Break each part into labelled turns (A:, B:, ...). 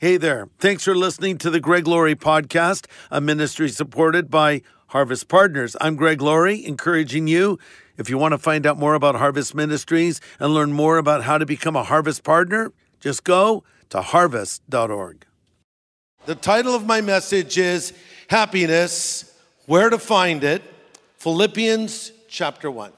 A: Hey there. Thanks for listening to the Greg Laurie podcast, a ministry supported by Harvest Partners. I'm Greg Laurie, encouraging you, if you want to find out more about Harvest Ministries and learn more about how to become a Harvest Partner, just go to harvest.org. The title of my message is Happiness, Where to Find It, Philippians chapter 1.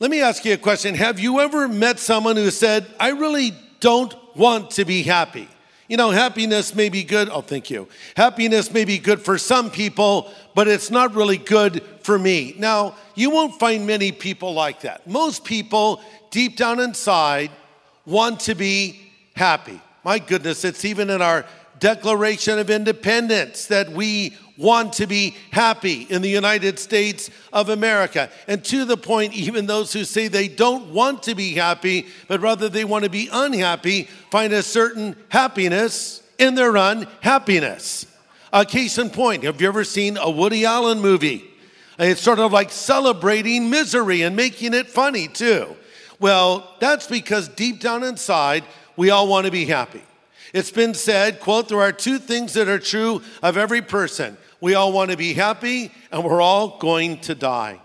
A: Let me ask you a question. Have you ever met someone who said, I really don't want to be happy? You know, happiness may be good. Oh, thank you. Happiness may be good for some people, but it's not really good for me. Now, you won't find many people like that. Most people, deep down inside, want to be happy. My goodness, it's even in our Declaration of Independence that we want to be happy in the United States of America. And to the point, even those who say they don't want to be happy, but rather they want to be unhappy, find a certain happiness in their unhappiness. A case in point, have you ever seen a Woody Allen movie? It's sort of like celebrating misery and making it funny too. Well, that's because deep down inside, we all want to be happy. It's been said, quote, there are two things that are true of every person we all want to be happy, and we're all going to die.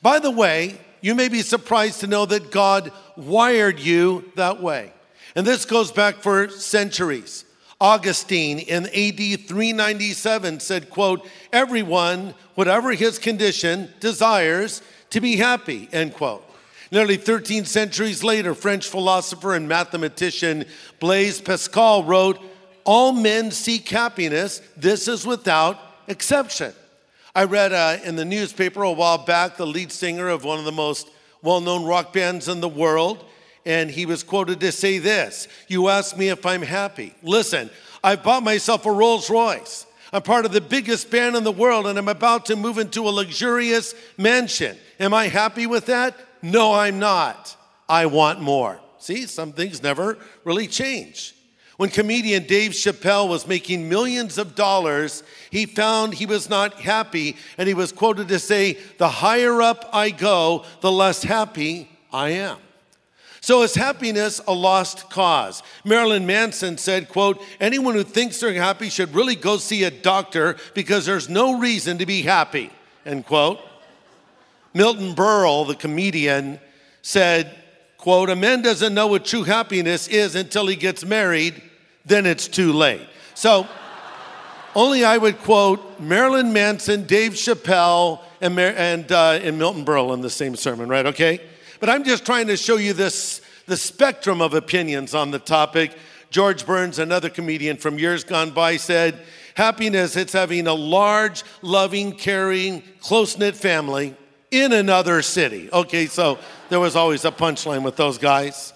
A: By the way, you may be surprised to know that God wired you that way. And this goes back for centuries. Augustine in AD 397 said, quote, everyone, whatever his condition, desires to be happy, end quote. Nearly 13 centuries later, French philosopher and mathematician Blaise Pascal wrote, all men seek happiness. This is without exception. I read uh, in the newspaper a while back the lead singer of one of the most well known rock bands in the world, and he was quoted to say this You ask me if I'm happy. Listen, I bought myself a Rolls Royce. I'm part of the biggest band in the world, and I'm about to move into a luxurious mansion. Am I happy with that? No, I'm not. I want more. See, some things never really change. When comedian Dave Chappelle was making millions of dollars, he found he was not happy, and he was quoted to say, The higher up I go, the less happy I am. So is happiness a lost cause? Marilyn Manson said, quote, anyone who thinks they're happy should really go see a doctor because there's no reason to be happy, end quote. Milton Berle, the comedian, said, quote, a man doesn't know what true happiness is until he gets married, then it's too late. So only I would quote Marilyn Manson, Dave Chappelle, and, and, uh, and Milton Berle in the same sermon, right? Okay? But I'm just trying to show you this, the spectrum of opinions on the topic. George Burns, another comedian from years gone by, said, Happiness, it's having a large, loving, caring, close knit family in another city. Okay, so there was always a punchline with those guys.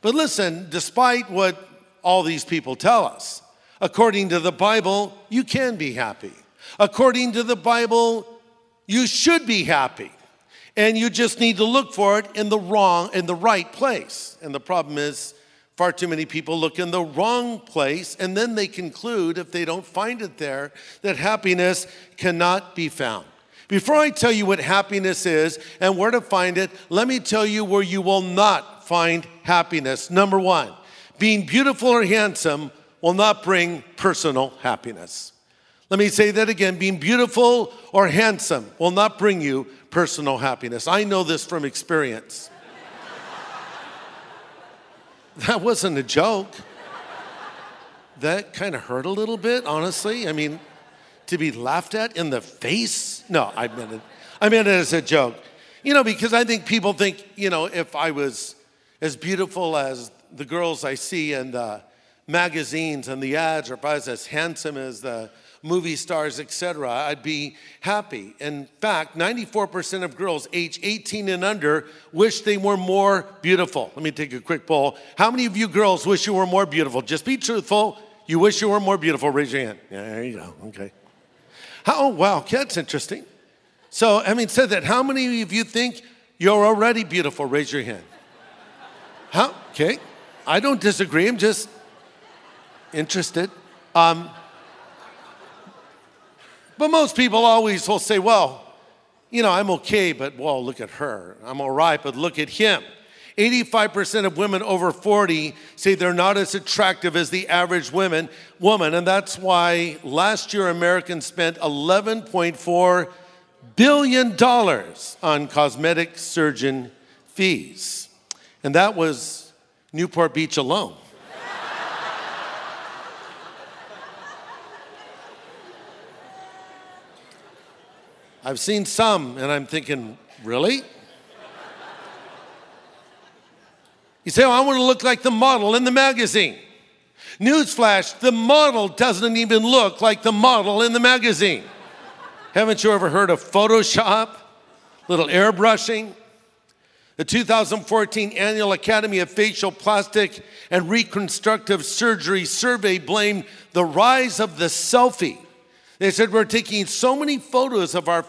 A: But listen, despite what all these people tell us, according to the Bible, you can be happy. According to the Bible, you should be happy. And you just need to look for it in the wrong, in the right place. And the problem is, far too many people look in the wrong place and then they conclude, if they don't find it there, that happiness cannot be found. Before I tell you what happiness is and where to find it, let me tell you where you will not find happiness. Number one, being beautiful or handsome will not bring personal happiness. Let me say that again being beautiful or handsome will not bring you personal happiness. I know this from experience. that wasn't a joke. That kind of hurt a little bit, honestly. I mean, to be laughed at in the face? No, I meant it. I meant it as a joke. You know, because I think people think, you know, if I was as beautiful as the girls I see in the magazines and the ads, or if I was as handsome as the movie stars, etc., I'd be happy. In fact, 94% of girls age 18 and under wish they were more beautiful. Let me take a quick poll. How many of you girls wish you were more beautiful? Just be truthful. You wish you were more beautiful. Raise your hand. Yeah, there you go. Okay. How, oh, wow, that's interesting. So, having said that, how many of you think you're already beautiful? Raise your hand. How? Okay. I don't disagree. I'm just interested. Um, but most people always will say, well, you know, I'm okay, but well, look at her. I'm all right, but look at him. 85% of women over 40 say they're not as attractive as the average women, woman, and that's why last year Americans spent 11.4 billion dollars on cosmetic surgeon fees. And that was Newport Beach alone. I've seen some and I'm thinking, really? You say, oh, I want to look like the model in the magazine. Newsflash, the model doesn't even look like the model in the magazine. Haven't you ever heard of Photoshop? Little airbrushing? The 2014 Annual Academy of Facial Plastic and Reconstructive Surgery survey blamed the rise of the selfie. They said we're taking so many photos of our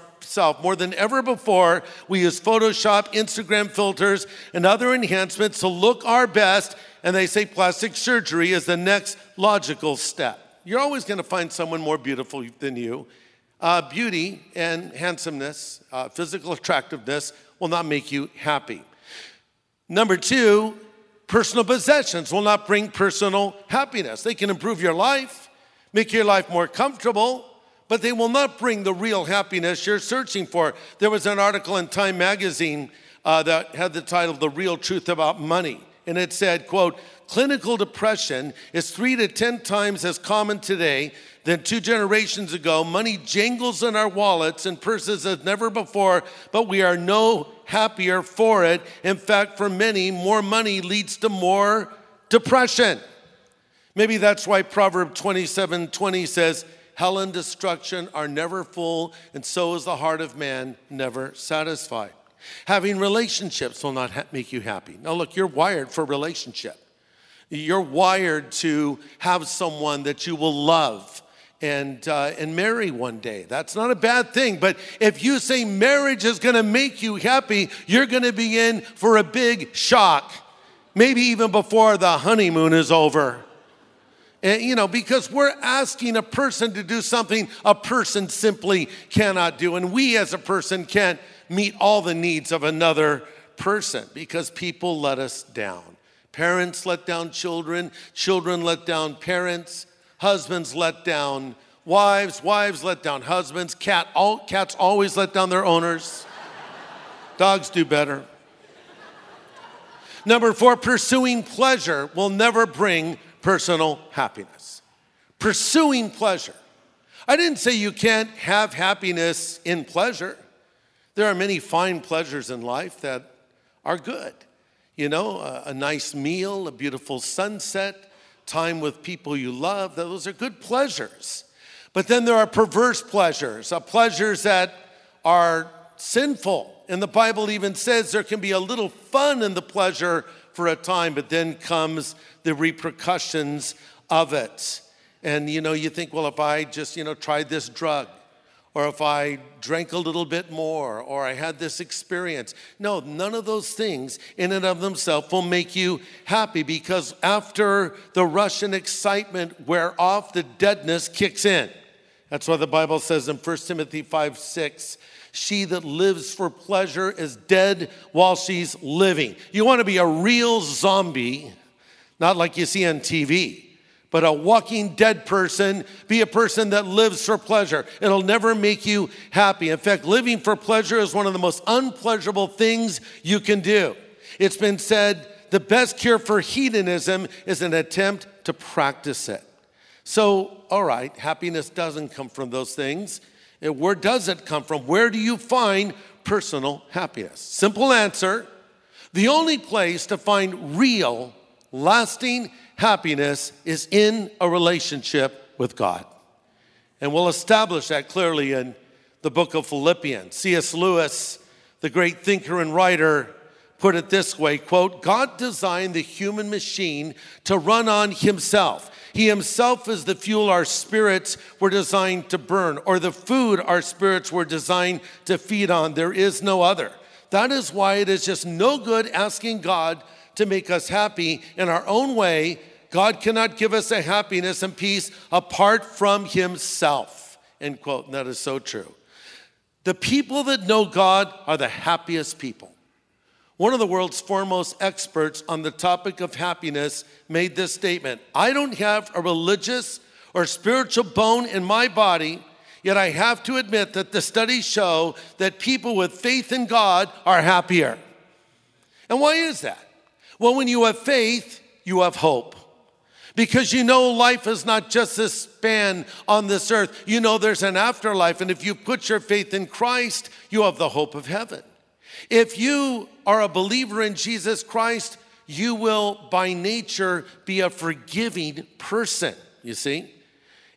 A: more than ever before. We use Photoshop, Instagram filters, and other enhancements to look our best. And they say plastic surgery is the next logical step. You're always going to find someone more beautiful than you. Uh, beauty and handsomeness, uh, physical attractiveness will not make you happy. Number two, personal possessions will not bring personal happiness. They can improve your life, make your life more comfortable, but they will not bring the real happiness you're searching for. There was an article in Time magazine uh, that had the title The Real Truth About Money. And it said, quote, clinical depression is three to 10 times as common today than two generations ago. Money jangles in our wallets and purses as never before, but we are no happier for it. In fact, for many, more money leads to more depression. Maybe that's why Proverb 27 20 says, hell and destruction are never full, and so is the heart of man never satisfied. Having relationships will not ha- make you happy. Now, look, you're wired for relationship. You're wired to have someone that you will love and, uh, and marry one day. That's not a bad thing. But if you say marriage is going to make you happy, you're going to be in for a big shock, maybe even before the honeymoon is over. And, you know, because we're asking a person to do something a person simply cannot do. And we as a person can't meet all the needs of another person because people let us down. Parents let down children, children let down parents, husbands let down wives, wives let down husbands, cat, all, cats always let down their owners. Dogs do better. Number four, pursuing pleasure will never bring personal happiness. Pursuing pleasure. I didn't say you can't have happiness in pleasure. There are many fine pleasures in life that are good. You know, a, a nice meal, a beautiful sunset, time with people you love, those are good pleasures. But then there are perverse pleasures, uh, pleasures that are sinful. And the Bible even says there can be a little fun in the pleasure for a time, but then comes the repercussions of it. And you know, you think, well, if I just, you know, tried this drug, or if I drank a little bit more, or I had this experience. No, none of those things in and of themselves will make you happy because after the rush and excitement wear off, the deadness kicks in. That's why the Bible says in 1 Timothy 5 6, she that lives for pleasure is dead while she's living. You want to be a real zombie, not like you see on TV, but a walking dead person. Be a person that lives for pleasure. It'll never make you happy. In fact, living for pleasure is one of the most unpleasurable things you can do. It's been said the best cure for hedonism is an attempt to practice it. So, all right, happiness doesn't come from those things. Where does it come from? Where do you find personal happiness? Simple answer the only place to find real, lasting happiness is in a relationship with God. And we'll establish that clearly in the book of Philippians. C.S. Lewis, the great thinker and writer, put it this way quote god designed the human machine to run on himself he himself is the fuel our spirits were designed to burn, or the food our spirits were designed to feed on. There is no other. That is why it is just no good asking God to make us happy in our own way. God cannot give us a happiness and peace apart from Himself. End quote. And that is so true. The people that know God are the happiest people. One of the world's foremost experts on the topic of happiness made this statement I don't have a religious or spiritual bone in my body, yet I have to admit that the studies show that people with faith in God are happier. And why is that? Well, when you have faith, you have hope. Because you know life is not just this span on this earth. You know there's an afterlife. And if you put your faith in Christ, you have the hope of heaven. If you are a believer in Jesus Christ, you will by nature be a forgiving person, you see?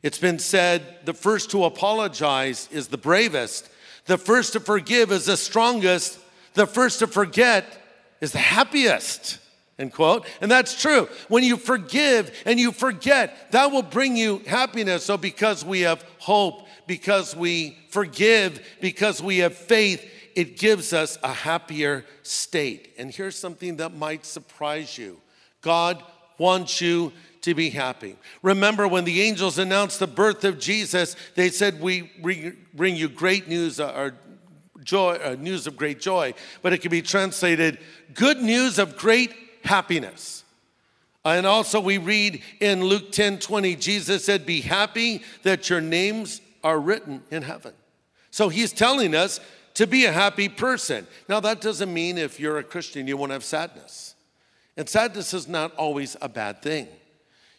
A: It's been said the first to apologize is the bravest, the first to forgive is the strongest, the first to forget is the happiest. End quote. And that's true. When you forgive and you forget, that will bring you happiness. So, because we have hope, because we forgive, because we have faith, it gives us a happier state. And here's something that might surprise you God wants you to be happy. Remember when the angels announced the birth of Jesus, they said, We bring you great news uh, or joy, uh, news of great joy, but it can be translated good news of great happiness. And also, we read in Luke 10 20, Jesus said, Be happy that your names are written in heaven. So he's telling us to be a happy person. Now, that doesn't mean if you're a Christian, you won't have sadness. And sadness is not always a bad thing.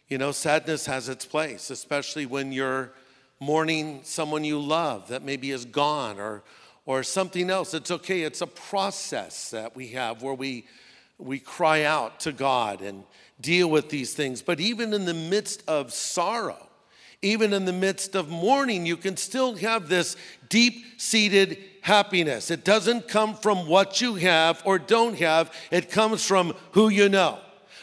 A: You know, sadness has its place, especially when you're mourning someone you love that maybe is gone or, or something else. It's okay. It's a process that we have where we we cry out to God and deal with these things. But even in the midst of sorrow, even in the midst of mourning, you can still have this deep seated happiness. It doesn't come from what you have or don't have, it comes from who you know.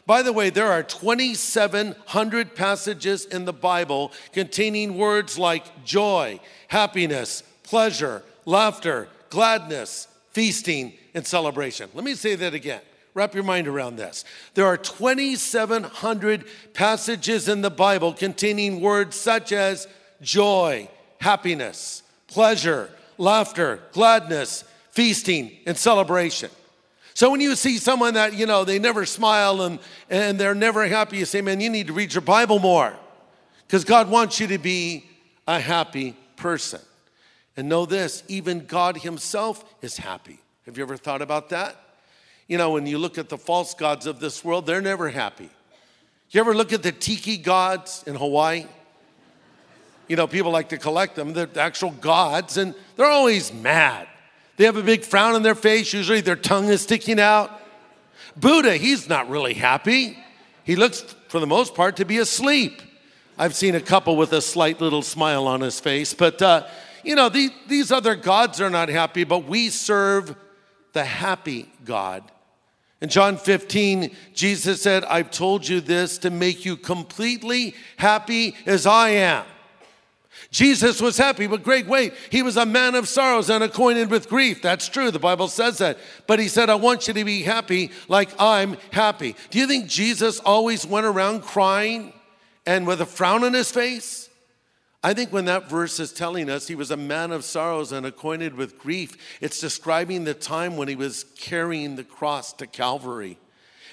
A: By the way, there are 2,700 passages in the Bible containing words like joy, happiness, pleasure, laughter, gladness, feasting, and celebration. Let me say that again. Wrap your mind around this. There are 2,700 passages in the Bible containing words such as joy, happiness, pleasure, laughter, gladness, feasting, and celebration. So when you see someone that, you know, they never smile and, and they're never happy, you say, man, you need to read your Bible more because God wants you to be a happy person. And know this, even God Himself is happy. Have you ever thought about that? You know, when you look at the false gods of this world, they're never happy. You ever look at the tiki gods in Hawaii? You know, people like to collect them. They're actual gods, and they're always mad. They have a big frown on their face. Usually their tongue is sticking out. Buddha, he's not really happy. He looks, for the most part, to be asleep. I've seen a couple with a slight little smile on his face, but uh, you know, the, these other gods are not happy, but we serve the happy God. In John 15, Jesus said, I've told you this to make you completely happy as I am. Jesus was happy, but Greg, wait, he was a man of sorrows and acquainted with grief. That's true, the Bible says that. But he said, I want you to be happy like I'm happy. Do you think Jesus always went around crying and with a frown on his face? I think when that verse is telling us he was a man of sorrows and acquainted with grief, it's describing the time when he was carrying the cross to Calvary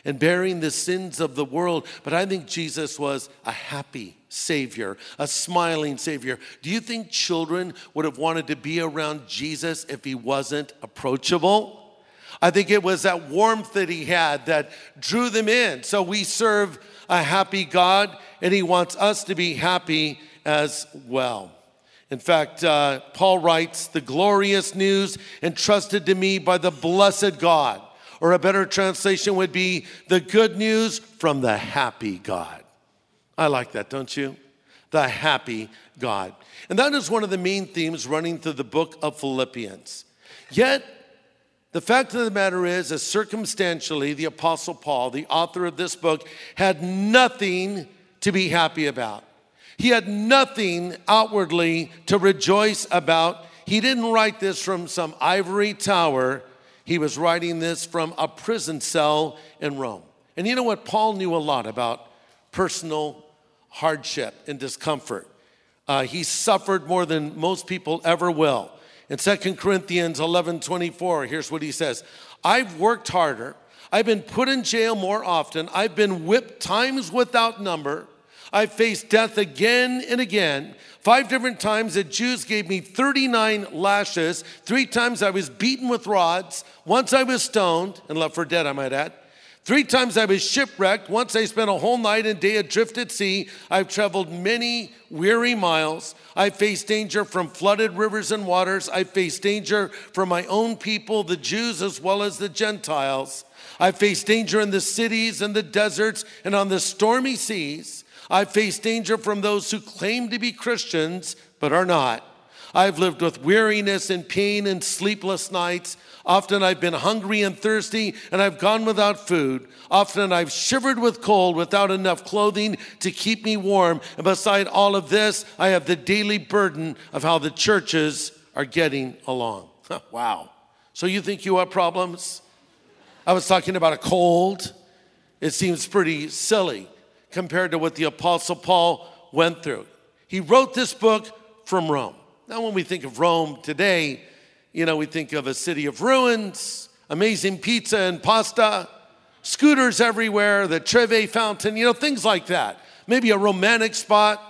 A: and bearing the sins of the world. But I think Jesus was a happy Savior, a smiling Savior. Do you think children would have wanted to be around Jesus if he wasn't approachable? I think it was that warmth that he had that drew them in. So we serve a happy God, and he wants us to be happy as well. In fact, uh, Paul writes, the glorious news entrusted to me by the blessed God. Or a better translation would be the good news from the happy God. I like that, don't you? The happy God. And that is one of the main themes running through the book of Philippians. Yet, the fact of the matter is, is circumstantially, the Apostle Paul, the author of this book, had nothing to be happy about. He had nothing outwardly to rejoice about. He didn't write this from some ivory tower. He was writing this from a prison cell in Rome. And you know what? Paul knew a lot about personal hardship and discomfort. Uh, he suffered more than most people ever will. In 2 Corinthians 11 24, here's what he says I've worked harder. I've been put in jail more often. I've been whipped times without number. I've faced death again and again. Five different times the Jews gave me 39 lashes. Three times I was beaten with rods. Once I was stoned and left for dead, I might add. Three times I was shipwrecked. Once I spent a whole night and day adrift at sea. I've traveled many weary miles. I faced danger from flooded rivers and waters. I faced danger from my own people, the Jews as well as the Gentiles. I faced danger in the cities and the deserts and on the stormy seas. I faced danger from those who claim to be Christians but are not. I've lived with weariness and pain and sleepless nights. Often I've been hungry and thirsty, and I've gone without food. Often I've shivered with cold without enough clothing to keep me warm. And beside all of this, I have the daily burden of how the churches are getting along. wow. So you think you have problems? I was talking about a cold. It seems pretty silly compared to what the Apostle Paul went through. He wrote this book from Rome. Now, when we think of Rome today, you know, we think of a city of ruins, amazing pizza and pasta, scooters everywhere, the Trevi fountain, you know, things like that. Maybe a romantic spot.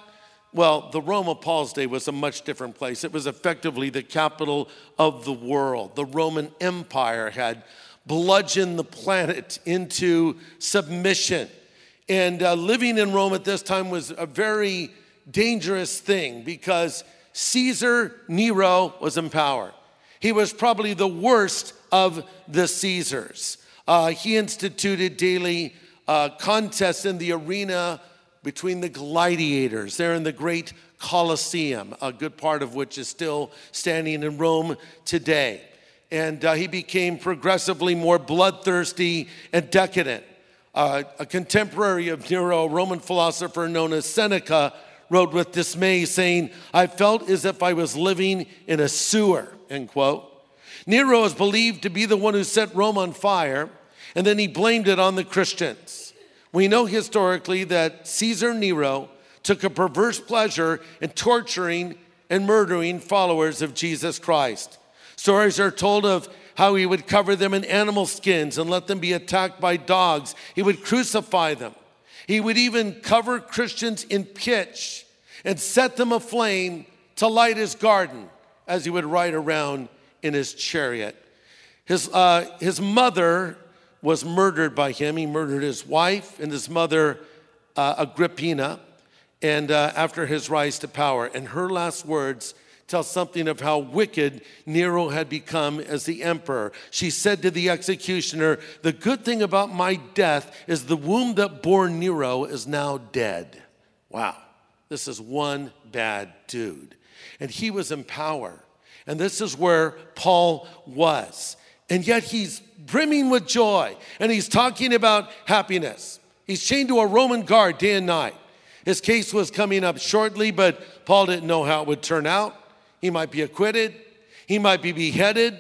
A: Well, the Rome of Paul's day was a much different place. It was effectively the capital of the world. The Roman Empire had bludgeoned the planet into submission. And uh, living in Rome at this time was a very dangerous thing because Caesar Nero was in power. He was probably the worst of the Caesars. Uh, he instituted daily uh, contests in the arena between the gladiators there in the great Colosseum, a good part of which is still standing in Rome today. And uh, he became progressively more bloodthirsty and decadent. Uh, a contemporary of Nero, a Roman philosopher known as Seneca, wrote with dismay, saying, I felt as if I was living in a sewer, end quote. Nero is believed to be the one who set Rome on fire, and then he blamed it on the Christians. We know historically that Caesar Nero took a perverse pleasure in torturing and murdering followers of Jesus Christ. Stories are told of how he would cover them in animal skins and let them be attacked by dogs. He would crucify them. He would even cover Christians in pitch and set them aflame to light his garden as he would ride around in his chariot. His, uh, his mother was murdered by him. He murdered his wife and his mother, uh, Agrippina, and uh, after his rise to power. And her last words tell something of how wicked Nero had become as the emperor. She said to the executioner, The good thing about my death is the womb that bore Nero is now dead. Wow, this is one bad dude. And he was in power. And this is where Paul was. And yet he's brimming with joy and he's talking about happiness. He's chained to a Roman guard day and night. His case was coming up shortly, but Paul didn't know how it would turn out. He might be acquitted, he might be beheaded.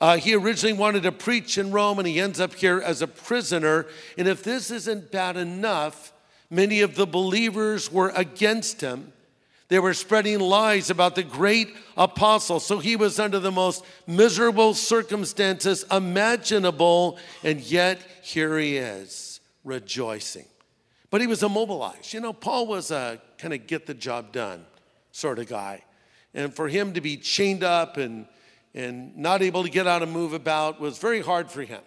A: Uh, he originally wanted to preach in Rome and he ends up here as a prisoner. And if this isn't bad enough, many of the believers were against him. They were spreading lies about the great apostle. So he was under the most miserable circumstances imaginable, and yet here he is, rejoicing. But he was immobilized. You know, Paul was a kind of get the job done sort of guy. And for him to be chained up and, and not able to get out and move about was very hard for him.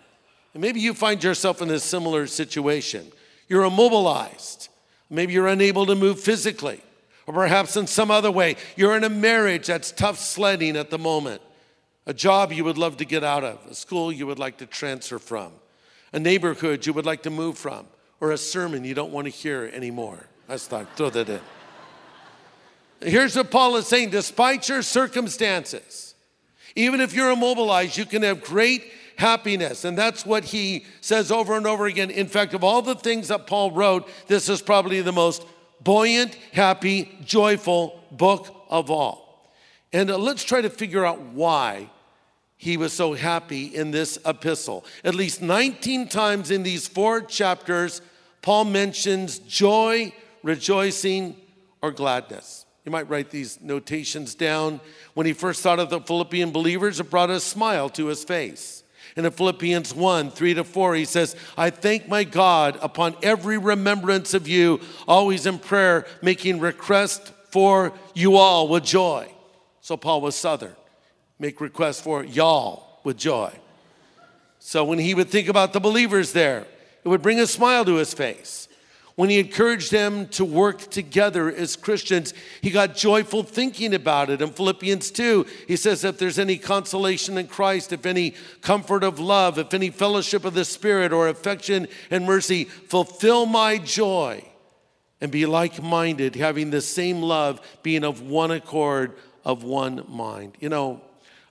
A: And maybe you find yourself in a similar situation. You're immobilized. Maybe you're unable to move physically, or perhaps in some other way. You're in a marriage that's tough sledding at the moment, a job you would love to get out of, a school you would like to transfer from, a neighborhood you would like to move from, or a sermon you don't want to hear anymore. I just thought, throw that in. Here's what Paul is saying despite your circumstances, even if you're immobilized, you can have great happiness. And that's what he says over and over again. In fact, of all the things that Paul wrote, this is probably the most buoyant, happy, joyful book of all. And let's try to figure out why he was so happy in this epistle. At least 19 times in these four chapters, Paul mentions joy, rejoicing, or gladness. You might write these notations down. When he first thought of the Philippian believers, it brought a smile to his face. And in Philippians 1 3 to 4, he says, I thank my God upon every remembrance of you, always in prayer, making request for you all with joy. So Paul was Southern. Make request for y'all with joy. So when he would think about the believers there, it would bring a smile to his face. When he encouraged them to work together as Christians, he got joyful thinking about it. In Philippians 2, he says, If there's any consolation in Christ, if any comfort of love, if any fellowship of the Spirit or affection and mercy, fulfill my joy and be like minded, having the same love, being of one accord, of one mind. You know,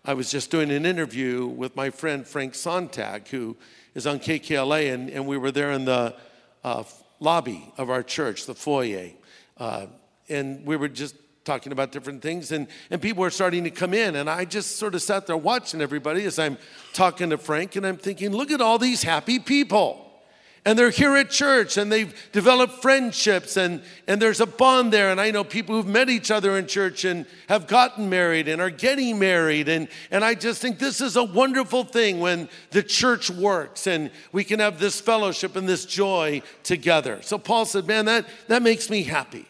A: I was just doing an interview with my friend Frank Sontag, who is on KKLA, and, and we were there in the uh, lobby of our church, the foyer. Uh, and we were just talking about different things, and, and people were starting to come in. And I just sort of sat there watching everybody as I'm talking to Frank, and I'm thinking, look at all these happy people and they're here at church and they've developed friendships and, and there's a bond there. And i know people who've met each other in church and have gotten married and are getting married. And, and i just think this is a wonderful thing when the church works and we can have this fellowship and this joy together. So paul said man that, that makes me happy.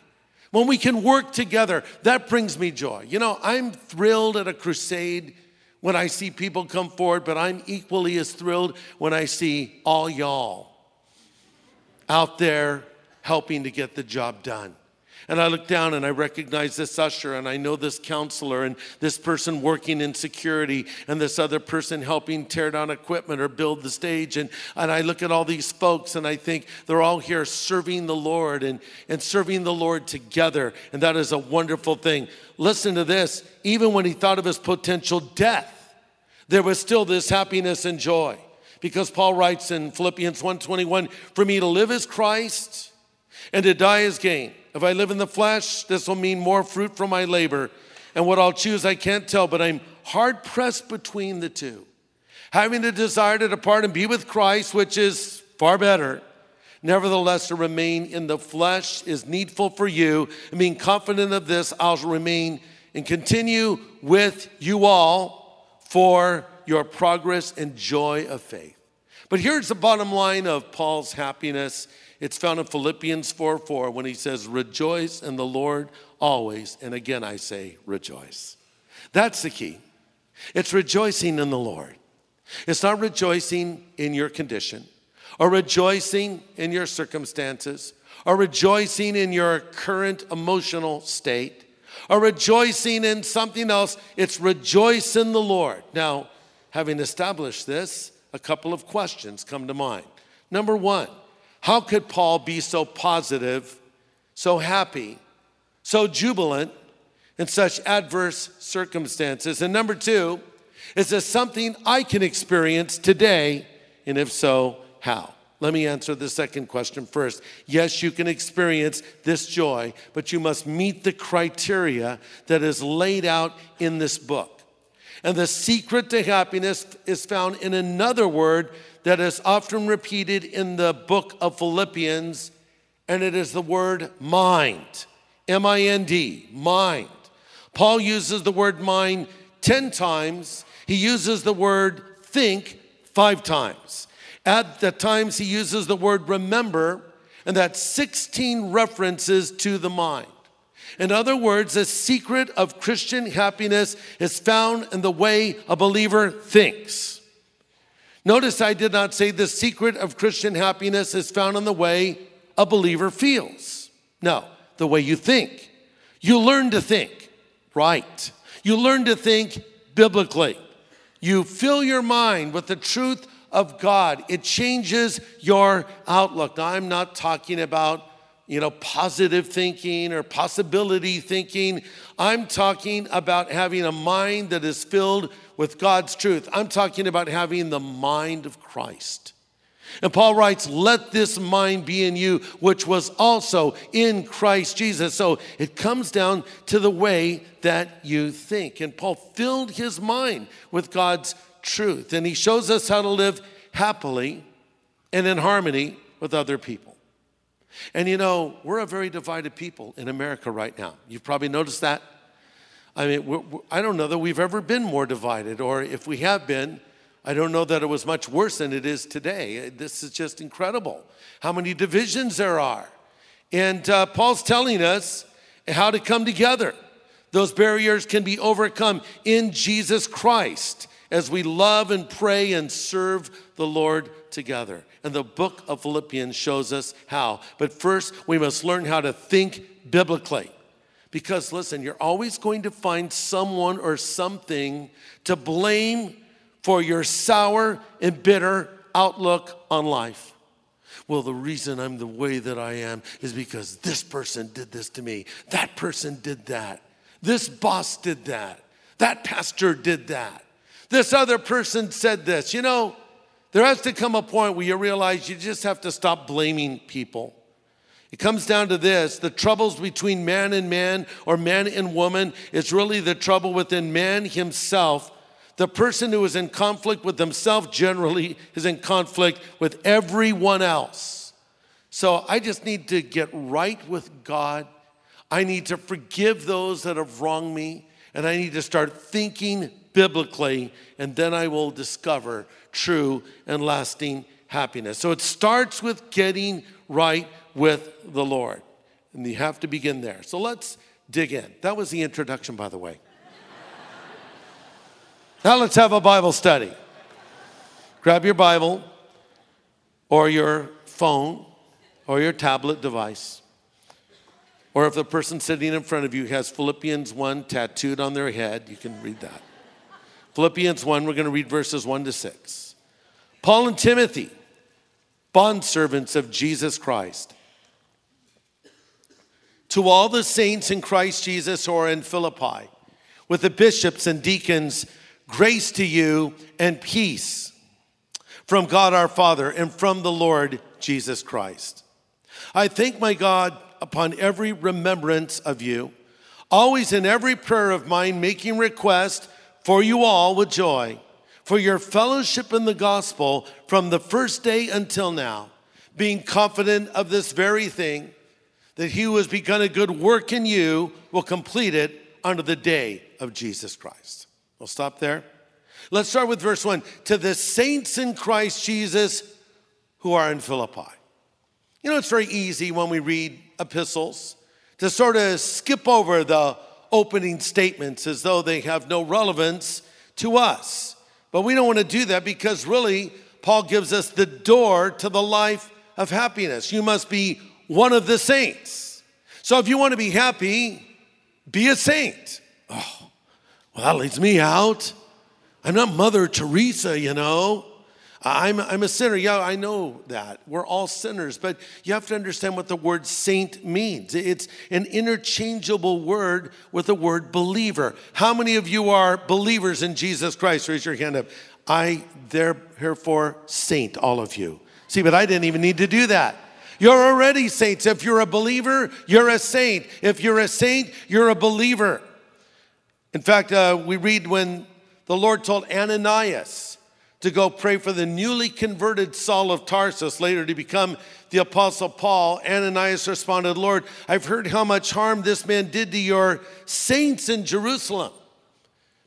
A: When we can work together that brings me joy. You know i'm thrilled at a crusade when i see people come forward but i'm equally as thrilled when i see all y'all out there helping to get the job done. And I look down and I recognize this usher and I know this counselor and this person working in security and this other person helping tear down equipment or build the stage. And, and I look at all these folks and I think they're all here serving the Lord and, and serving the Lord together. And that is a wonderful thing. Listen to this even when he thought of his potential death, there was still this happiness and joy because Paul writes in Philippians 1:21, "For me to live is Christ, and to die is gain. If I live in the flesh, this will mean more fruit from my labor, and what I'll choose I can't tell, but I'm hard pressed between the two. Having the desire to depart and be with Christ, which is far better." Nevertheless, to remain in the flesh is needful for you. And being confident of this, I'll remain and continue with you all for your progress and joy of faith. But here's the bottom line of Paul's happiness. It's found in Philippians 4 4 when he says, Rejoice in the Lord always. And again, I say, rejoice. That's the key. It's rejoicing in the Lord. It's not rejoicing in your condition or rejoicing in your circumstances or rejoicing in your current emotional state or rejoicing in something else. It's rejoice in the Lord. Now, Having established this, a couple of questions come to mind. Number one, how could Paul be so positive, so happy, so jubilant in such adverse circumstances? And number two, is this something I can experience today? And if so, how? Let me answer the second question first. Yes, you can experience this joy, but you must meet the criteria that is laid out in this book. And the secret to happiness is found in another word that is often repeated in the book of Philippians, and it is the word mind. M I N D, mind. Paul uses the word mind 10 times, he uses the word think five times. At the times he uses the word remember, and that's 16 references to the mind. In other words, the secret of Christian happiness is found in the way a believer thinks. Notice I did not say the secret of Christian happiness is found in the way a believer feels. No, the way you think. You learn to think right. You learn to think biblically. You fill your mind with the truth of God. It changes your outlook. Now, I'm not talking about you know, positive thinking or possibility thinking. I'm talking about having a mind that is filled with God's truth. I'm talking about having the mind of Christ. And Paul writes, Let this mind be in you, which was also in Christ Jesus. So it comes down to the way that you think. And Paul filled his mind with God's truth. And he shows us how to live happily and in harmony with other people. And you know, we're a very divided people in America right now. You've probably noticed that. I mean, we're, we're, I don't know that we've ever been more divided, or if we have been, I don't know that it was much worse than it is today. This is just incredible how many divisions there are. And uh, Paul's telling us how to come together. Those barriers can be overcome in Jesus Christ as we love and pray and serve the Lord together. And the book of Philippians shows us how. But first, we must learn how to think biblically. Because listen, you're always going to find someone or something to blame for your sour and bitter outlook on life. Well, the reason I'm the way that I am is because this person did this to me, that person did that, this boss did that, that pastor did that, this other person said this. You know, there has to come a point where you realize you just have to stop blaming people. It comes down to this the troubles between man and man or man and woman is really the trouble within man himself. The person who is in conflict with himself generally is in conflict with everyone else. So I just need to get right with God. I need to forgive those that have wronged me. And I need to start thinking biblically, and then I will discover true and lasting happiness. So it starts with getting right with the Lord. And you have to begin there. So let's dig in. That was the introduction, by the way. now let's have a Bible study. Grab your Bible or your phone or your tablet device. Or if the person sitting in front of you has Philippians 1 tattooed on their head, you can read that. Philippians 1, we're going to read verses 1 to 6. Paul and Timothy, bondservants of Jesus Christ. To all the saints in Christ Jesus who are in Philippi, with the bishops and deacons, grace to you and peace from God our Father and from the Lord Jesus Christ. I thank my God upon every remembrance of you, always in every prayer of mine, making request for you all with joy, for your fellowship in the gospel from the first day until now, being confident of this very thing, that he who has begun a good work in you will complete it unto the day of Jesus Christ. We'll stop there. Let's start with verse 1. To the saints in Christ Jesus who are in Philippi. You know, it's very easy when we read epistles to sort of skip over the opening statements as though they have no relevance to us. But we don't want to do that because really, Paul gives us the door to the life of happiness. You must be one of the saints. So if you want to be happy, be a saint. Oh, well, that leaves me out. I'm not Mother Teresa, you know. I'm, I'm a sinner. Yeah, I know that. We're all sinners, but you have to understand what the word saint means. It's an interchangeable word with the word believer. How many of you are believers in Jesus Christ? Raise your hand up. I, therefore, saint, all of you. See, but I didn't even need to do that. You're already saints. If you're a believer, you're a saint. If you're a saint, you're a believer. In fact, uh, we read when the Lord told Ananias, to go pray for the newly converted Saul of Tarsus, later to become the Apostle Paul, Ananias responded, Lord, I've heard how much harm this man did to your saints in Jerusalem.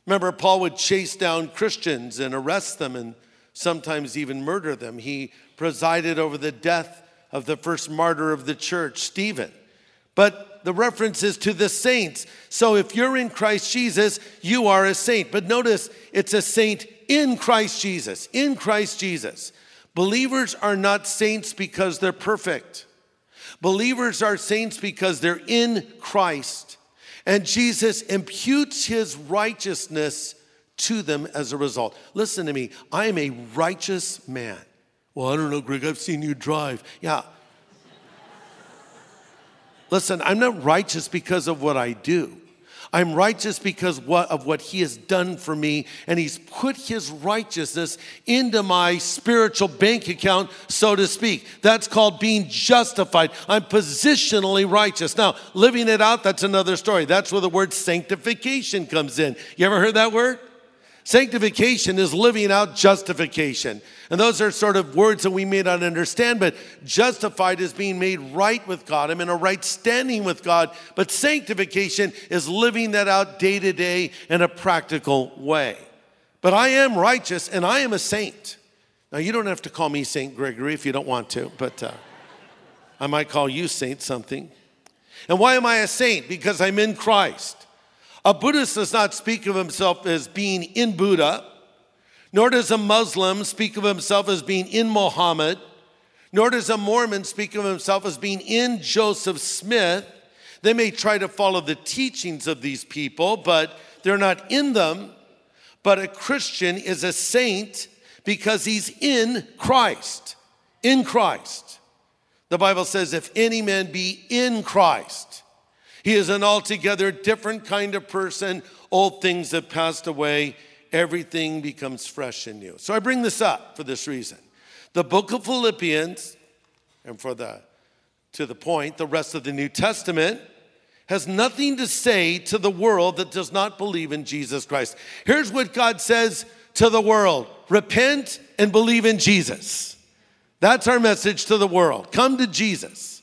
A: Remember, Paul would chase down Christians and arrest them and sometimes even murder them. He presided over the death of the first martyr of the church, Stephen. But the reference is to the saints. So if you're in Christ Jesus, you are a saint. But notice it's a saint in Christ Jesus. In Christ Jesus. Believers are not saints because they're perfect. Believers are saints because they're in Christ. And Jesus imputes his righteousness to them as a result. Listen to me. I am a righteous man. Well, I don't know, Greg. I've seen you drive. Yeah. Listen, I'm not righteous because of what I do. I'm righteous because of what he has done for me, and he's put his righteousness into my spiritual bank account, so to speak. That's called being justified. I'm positionally righteous. Now, living it out, that's another story. That's where the word sanctification comes in. You ever heard that word? Sanctification is living out justification. And those are sort of words that we may not understand, but justified is being made right with God. I'm in a right standing with God. But sanctification is living that out day to day in a practical way. But I am righteous and I am a saint. Now, you don't have to call me Saint Gregory if you don't want to, but uh, I might call you Saint something. And why am I a saint? Because I'm in Christ. A Buddhist does not speak of himself as being in Buddha, nor does a Muslim speak of himself as being in Muhammad, nor does a Mormon speak of himself as being in Joseph Smith. They may try to follow the teachings of these people, but they're not in them. But a Christian is a saint because he's in Christ. In Christ. The Bible says, if any man be in Christ, he is an altogether different kind of person. Old things have passed away, everything becomes fresh and new. So I bring this up for this reason. The book of Philippians, and for the to the point, the rest of the New Testament has nothing to say to the world that does not believe in Jesus Christ. Here's what God says to the world repent and believe in Jesus. That's our message to the world. Come to Jesus.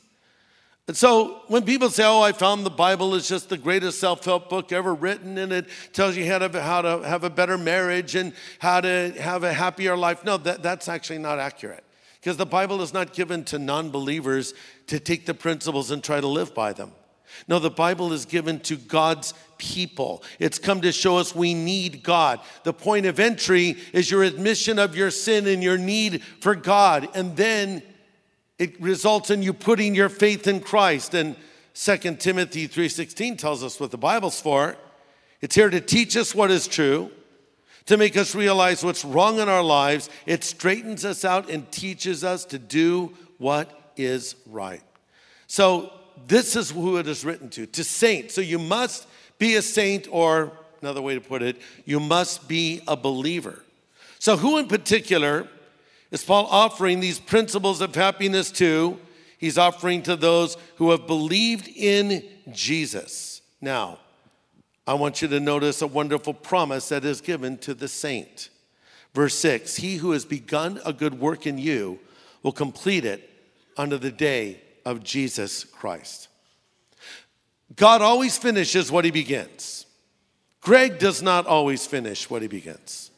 A: And so when people say, Oh, I found the Bible is just the greatest self help book ever written, and it tells you how to, how to have a better marriage and how to have a happier life. No, that, that's actually not accurate. Because the Bible is not given to non believers to take the principles and try to live by them. No, the Bible is given to God's people. It's come to show us we need God. The point of entry is your admission of your sin and your need for God. And then it results in you putting your faith in Christ. And 2 Timothy 3:16 tells us what the Bible's for. It's here to teach us what is true, to make us realize what's wrong in our lives. It straightens us out and teaches us to do what is right. So this is who it is written to, to saints. So you must be a saint, or another way to put it, you must be a believer. So who in particular is Paul offering these principles of happiness to? He's offering to those who have believed in Jesus. Now, I want you to notice a wonderful promise that is given to the saint. Verse 6 He who has begun a good work in you will complete it unto the day of Jesus Christ. God always finishes what he begins. Greg does not always finish what he begins.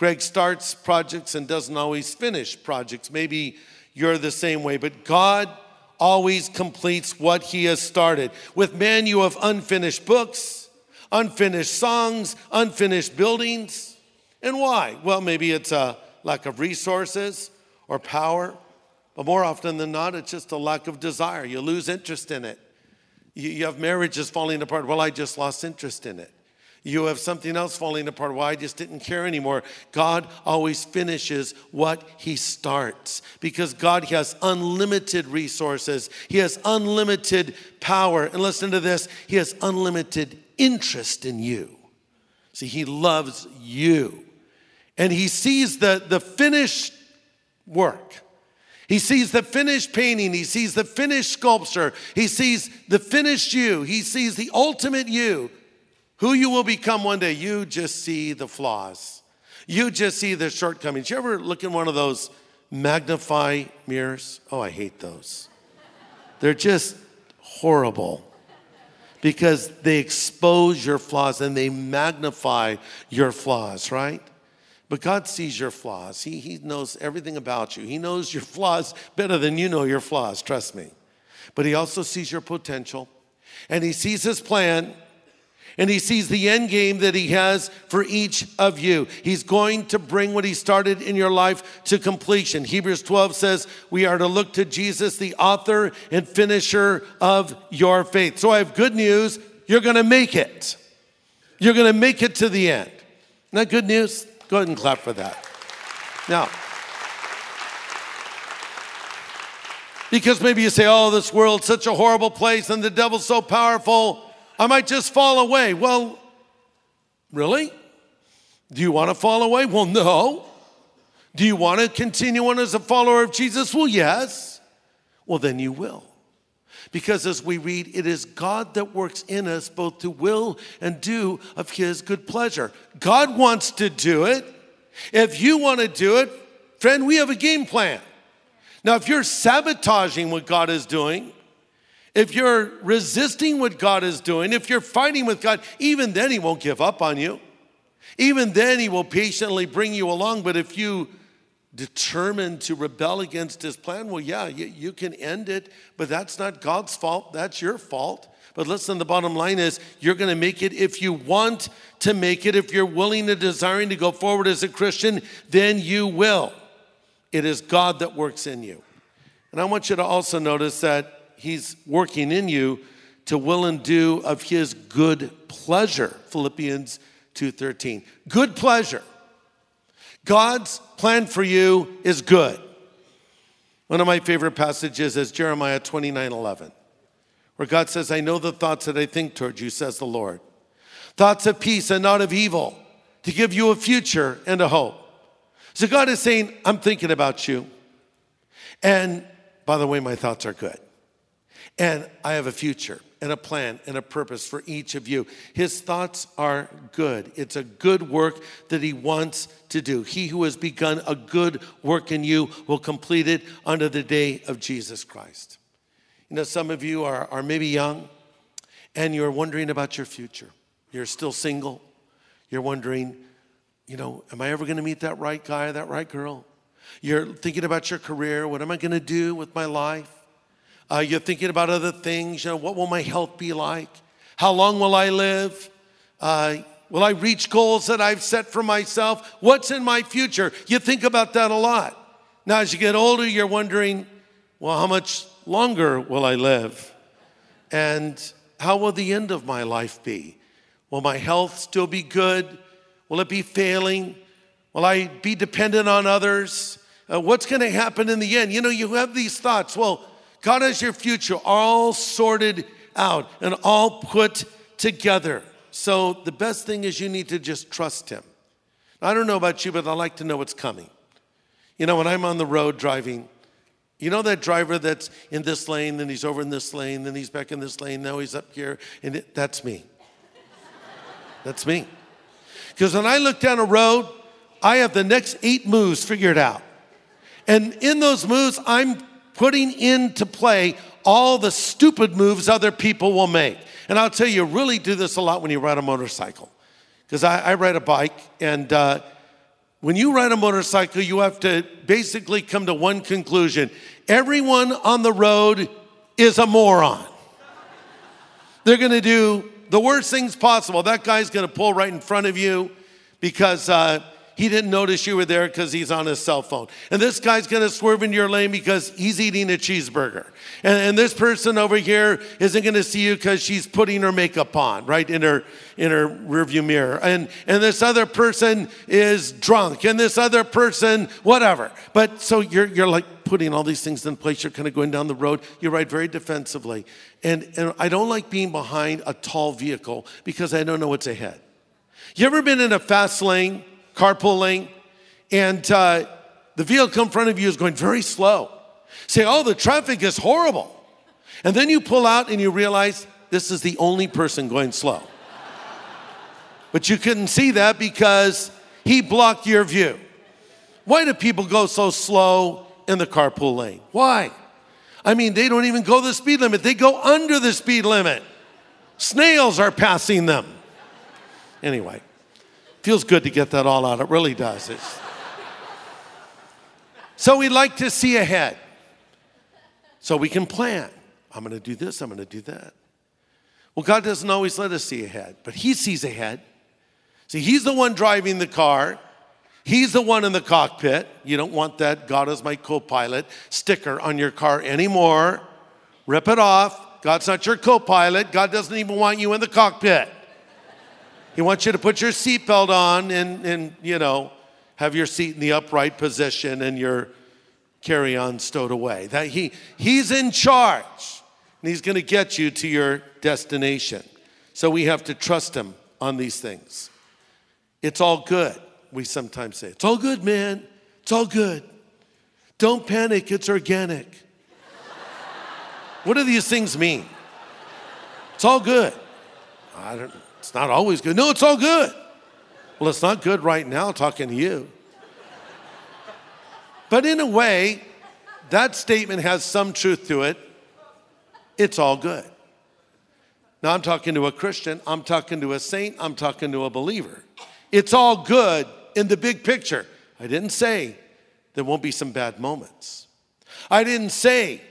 A: Greg starts projects and doesn't always finish projects. Maybe you're the same way, but God always completes what he has started. With man, you have unfinished books, unfinished songs, unfinished buildings. And why? Well, maybe it's a lack of resources or power, but more often than not, it's just a lack of desire. You lose interest in it. You have marriages falling apart. Well, I just lost interest in it. You have something else falling apart. Why? Well, I just didn't care anymore. God always finishes what He starts because God has unlimited resources, He has unlimited power. And listen to this He has unlimited interest in you. See, He loves you. And He sees the, the finished work. He sees the finished painting. He sees the finished sculpture. He sees the finished you. He sees the ultimate you who you will become one day, you just see the flaws. You just see the shortcomings. You ever look in one of those magnify mirrors? Oh, I hate those. They're just horrible because they expose your flaws and they magnify your flaws, right? But God sees your flaws. He, he knows everything about you. He knows your flaws better than you know your flaws, trust me. But He also sees your potential and He sees His plan and he sees the end game that he has for each of you. He's going to bring what he started in your life to completion. Hebrews 12 says we are to look to Jesus, the author and finisher of your faith. So I have good news. You're going to make it. You're going to make it to the end. Isn't that good news? Go ahead and clap for that. Now, because maybe you say, oh, this world's such a horrible place and the devil's so powerful. I might just fall away. Well, really? Do you want to fall away? Well, no. Do you want to continue on as a follower of Jesus? Well, yes. Well, then you will. Because as we read, it is God that works in us both to will and do of his good pleasure. God wants to do it. If you want to do it, friend, we have a game plan. Now, if you're sabotaging what God is doing, if you're resisting what God is doing, if you're fighting with God, even then He won't give up on you. Even then He will patiently bring you along. But if you determined to rebel against his plan, well, yeah, you, you, can end it, but that's not God's fault. That's your fault. But listen, the bottom line is you're going to make it if you want to make it. If you're willing and desiring to go forward as a Christian, then you will. It is God that works in you. And I want you to also notice that he's working in you to will and do of his good pleasure. Philippians 2:13. Good pleasure. God's plan for you is good. One of my favorite passages is Jeremiah 29 11, where God says, I know the thoughts that I think towards you, says the Lord. Thoughts of peace and not of evil, to give you a future and a hope. So God is saying, I'm thinking about you. And by the way, my thoughts are good. And I have a future and a plan and a purpose for each of you. His thoughts are good. It's a good work that He wants to do. He who has begun a good work in you will complete it under the day of Jesus Christ. You know, some of you are, are maybe young and you're wondering about your future. You're still single. You're wondering, you know, am I ever going to meet that right guy, that right girl? You're thinking about your career. What am I going to do with my life? Uh, you're thinking about other things. You know, what will my health be like? How long will I live? Uh, will I reach goals that I've set for myself? What's in my future? You think about that a lot. Now, as you get older, you're wondering, well, how much longer will I live? And how will the end of my life be? Will my health still be good? Will it be failing? Will I be dependent on others? Uh, what's going to happen in the end? You know, you have these thoughts. Well, God has your future all sorted out and all put together. So the best thing is you need to just trust Him. I don't know about you, but I like to know what's coming. You know, when I'm on the road driving, you know that driver that's in this lane, then he's over in this lane, then he's back in this lane, now he's up here, and it, that's me. that's me. Because when I look down a road, I have the next eight moves figured out. And in those moves, I'm putting into play all the stupid moves other people will make. And I'll tell you, really do this a lot when you ride a motorcycle. Because I, I, ride a bike, and uh, when you ride a motorcycle, you have to basically come to one conclusion everyone on the road is a moron. They're gonna do the worst things possible. That guy's gonna pull right in front of you because uh, he didn't notice you were there because he's on his cell phone. And this guy's going to swerve into your lane because he's eating a cheeseburger. And, and this person over here isn't going to see you because she's putting her makeup on, right, in her, in her rearview mirror. And, and this other person is drunk. And this other person, whatever. But so you're, you're like putting all these things in place. You're kind of going down the road. You ride very defensively. And, and I don't like being behind a tall vehicle because I don't know what's ahead. You ever been in a fast lane carpooling, and uh, the vehicle in front of you is going very slow. Say, oh, the traffic is horrible. And then you pull out and you realize this is the only person going slow. but you couldn't see that because he blocked your view. Why do people go so slow in the carpool lane? Why? I mean, they don't even go the speed limit, they go under the speed limit. Snails are passing them. Anyway, Feels good to get that all out. It really does. It's... so we like to see ahead. So we can plan. I'm going to do this, I'm going to do that. Well, God doesn't always let us see ahead, but He sees ahead. See, He's the one driving the car. He's the one in the cockpit. You don't want that God is my co pilot sticker on your car anymore. Rip it off. God's not your co pilot. God doesn't even want you in the cockpit. He wants you to put your seatbelt on and, and, you know, have your seat in the upright position and your carry on stowed away. That he, he's in charge and he's going to get you to your destination. So we have to trust him on these things. It's all good, we sometimes say. It's all good, man. It's all good. Don't panic, it's organic. What do these things mean? It's all good. I don't, it's not always good. No, it's all good. Well, it's not good right now talking to you. But in a way, that statement has some truth to it. It's all good. Now, I'm talking to a Christian, I'm talking to a saint, I'm talking to a believer. It's all good in the big picture. I didn't say there won't be some bad moments. I didn't say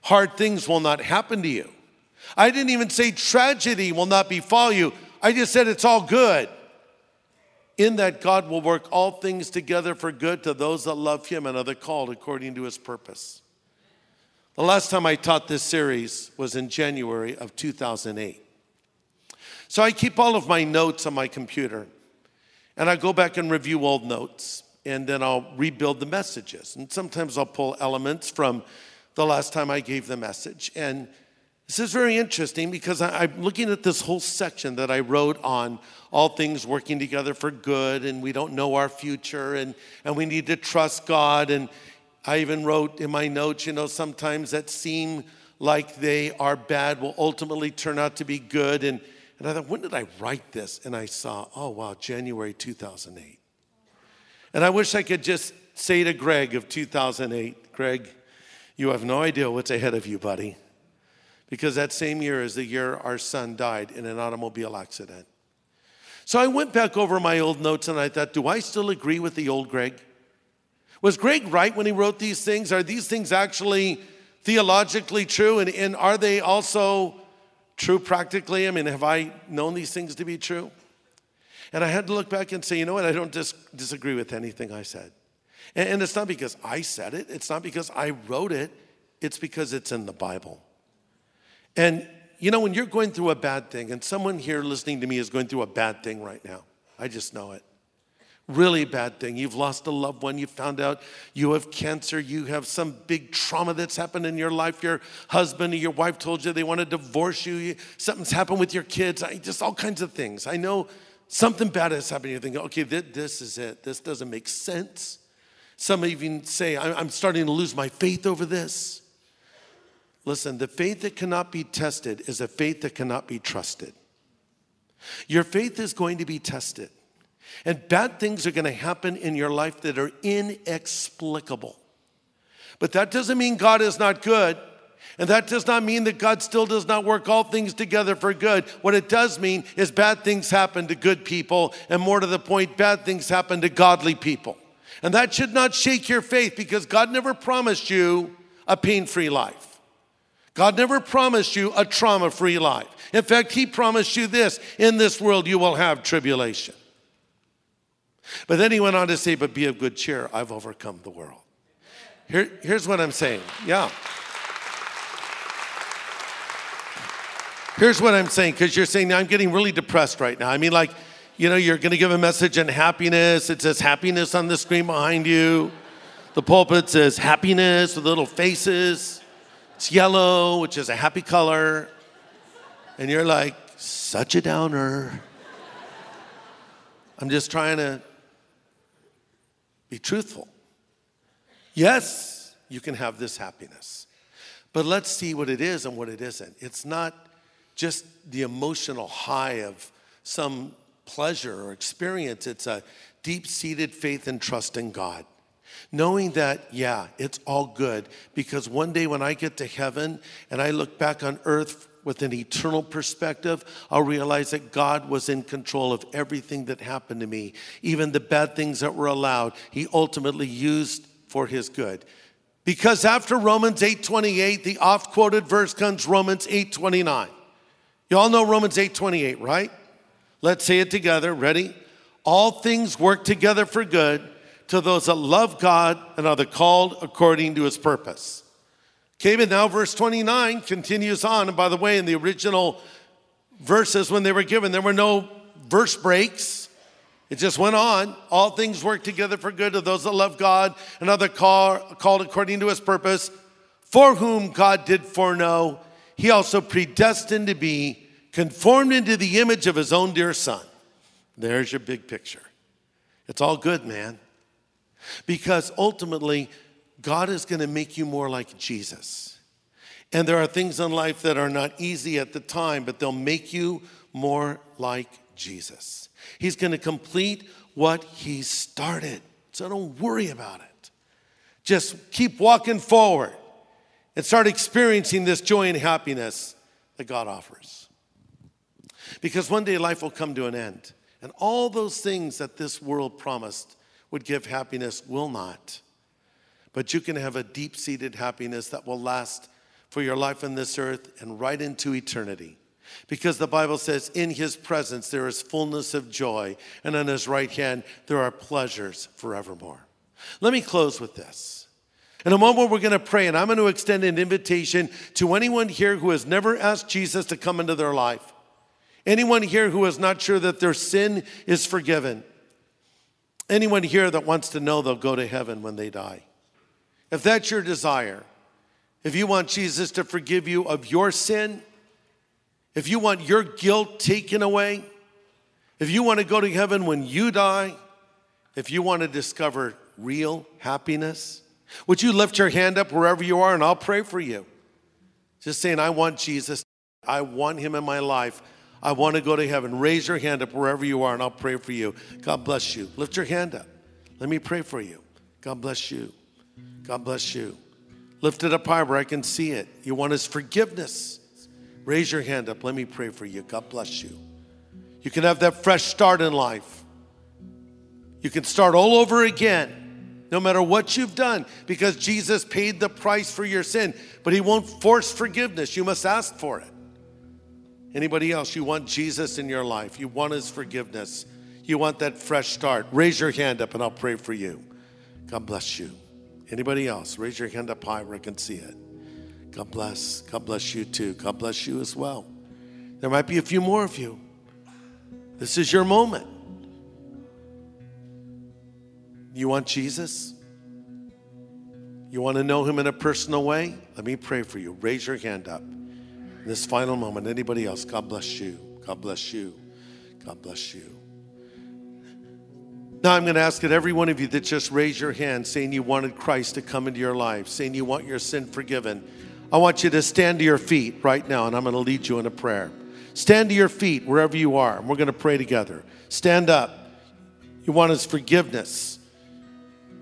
A: hard things will not happen to you. I didn't even say tragedy will not befall you. I just said it's all good. In that God will work all things together for good to those that love Him and are the called according to His purpose. The last time I taught this series was in January of 2008. So I keep all of my notes on my computer and I go back and review old notes and then I'll rebuild the messages. And sometimes I'll pull elements from the last time I gave the message. And this is very interesting because I, am looking at this whole section that I wrote on all things working together for good, and we don't know our future, and, and we need to trust God. And I even wrote in my notes, you know, sometimes that seem like they are bad will ultimately turn out to be good. And, and I thought, when did I write this? And I saw, oh, wow, January 2008. And I wish I could just say to Greg of 2008, Greg, you have no idea what's ahead of you, buddy because that same year is the year our son died in an automobile accident. So I went back over my old notes and I thought, do I still agree with the old Greg? Was Greg right when he wrote these things? Are these things actually theologically true? And, and are they also true practically? I mean, have I known these things to be true? And I had to look back and say, you know what? I don't dis- disagree with anything I said. And, and it's not because I said it, it's not because I wrote it, it's because it's in the Bible. And you know, when you're going through a bad thing, and someone here listening to me is going through a bad thing right now, I just know it. Really bad thing. You've lost a loved one. You found out you have cancer. You have some big trauma that's happened in your life. Your husband or your wife told you they want to divorce you. Something's happened with your kids. I, just all kinds of things. I know something bad has happened. You're thinking, okay, this, this is it. This doesn't make sense. Some even say, I'm starting to lose my faith over this. Listen, the faith that cannot be tested is a faith that cannot be trusted. Your faith is going to be tested, and bad things are going to happen in your life that are inexplicable. But that doesn't mean God is not good. And that does not mean that God still does not work all things together for good. What it does mean is bad things happen to good people, and more to the point, bad things happen to godly people. And that should not shake your faith because God never promised you a pain free life. God never promised you a trauma free life. In fact, He promised you this in this world you will have tribulation. But then He went on to say, But be of good cheer, I've overcome the world. Here, here's what I'm saying. Yeah. Here's what I'm saying, because you're saying, I'm getting really depressed right now. I mean, like, you know, you're going to give a message on happiness. It says happiness on the screen behind you. The pulpit says happiness with little faces. It's yellow, which is a happy color. And you're like, such a downer. I'm just trying to be truthful. Yes, you can have this happiness, but let's see what it is and what it isn't. It's not just the emotional high of some pleasure or experience, it's a deep seated faith and trust in God. Knowing that, yeah, it's all good because one day when I get to heaven and I look back on earth with an eternal perspective, I'll realize that God was in control of everything that happened to me. Even the bad things that were allowed, He ultimately used for His good. Because after Romans 8:28, the oft-quoted verse comes Romans 8:29. You all know Romans 8:28, right? Let's say it together. Ready? All things work together for good to those that love God and are the called according to his purpose. Okay, but now verse 29 continues on. And by the way, in the original verses when they were given, there were no verse breaks. It just went on. All things work together for good to those that love God and are the call, called according to his purpose, for whom God did foreknow, he also predestined to be conformed into the image of his own dear son. There's your big picture. It's all good, man. Because ultimately, God is going to make you more like Jesus. And there are things in life that are not easy at the time, but they'll make you more like Jesus. He's going to complete what He started. So don't worry about it. Just keep walking forward and start experiencing this joy and happiness that God offers. Because one day life will come to an end, and all those things that this world promised would give happiness will not. But you can have a deep seated happiness that will last for your life on this earth and right into eternity. Because the Bible says, in his presence there is fullness of joy, and on his right hand there are pleasures forevermore. Let me close with this. In a moment, we're going to pray, and I'm going to extend an invitation to anyone here who has never asked Jesus to come into their life. Anyone here who is not sure that their sin is forgiven. Anyone here that wants to know they'll go to heaven when they die. If that's your desire, if you want Jesus to forgive you of your sin, if you want your guilt taken away, if you want to go to heaven when you die, if you want to discover real happiness, would you lift your hand up wherever you are and I'll pray for you? Just saying, I want Jesus. I want him in my life. I want to go to heaven. Raise your hand up wherever you are and I'll pray for you. God bless you. Lift your hand up. Let me pray for you. God bless you. God bless you. Lift it up high where I can see it. You want his forgiveness. Raise your hand up. Let me pray for you. God bless you. You can have that fresh start in life. You can start all over again, no matter what you've done, because Jesus paid the price for your sin, but he won't force forgiveness. You must ask for it. Anybody else, you want Jesus in your life, you want his forgiveness, you want that fresh start, raise your hand up and I'll pray for you. God bless you. Anybody else? Raise your hand up high where I can see it. God bless. God bless you too. God bless you as well. There might be a few more of you. This is your moment. You want Jesus? You want to know him in a personal way? Let me pray for you. Raise your hand up. This final moment, anybody else? God bless you. God bless you. God bless you. Now I'm going to ask that every one of you that just raised your hand saying you wanted Christ to come into your life, saying you want your sin forgiven, I want you to stand to your feet right now and I'm going to lead you in a prayer. Stand to your feet wherever you are and we're going to pray together. Stand up. You want His forgiveness.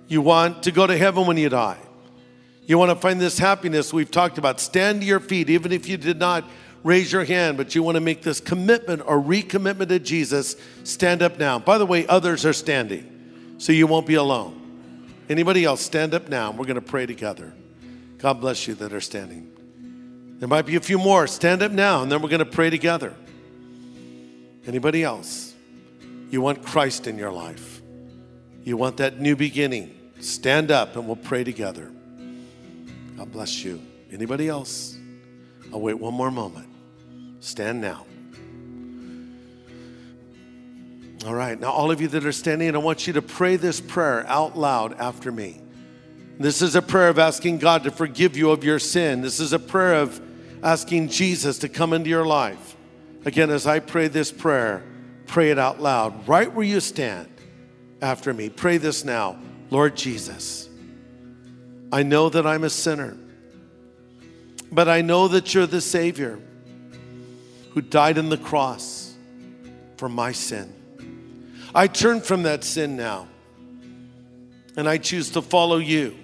A: You want to go to heaven when you die. You want to find this happiness we've talked about. Stand to your feet, even if you did not raise your hand, but you want to make this commitment or recommitment to Jesus, stand up now. By the way, others are standing, so you won't be alone. Anybody else, stand up now. We're going to pray together. God bless you that are standing. There might be a few more. Stand up now, and then we're going to pray together. Anybody else? You want Christ in your life. You want that new beginning. Stand up and we'll pray together. God bless you. Anybody else? I'll wait one more moment. Stand now. All right, now, all of you that are standing, I want you to pray this prayer out loud after me. This is a prayer of asking God to forgive you of your sin. This is a prayer of asking Jesus to come into your life. Again, as I pray this prayer, pray it out loud, right where you stand after me. Pray this now Lord Jesus, I know that I'm a sinner, but I know that you're the Savior who died on the cross for my sin. I turn from that sin now, and I choose to follow you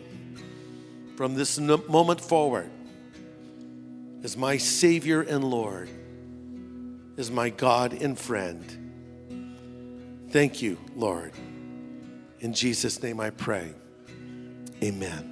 A: from this moment forward as my Savior and Lord, as my God and friend. Thank you, Lord. In Jesus' name I pray. Amen.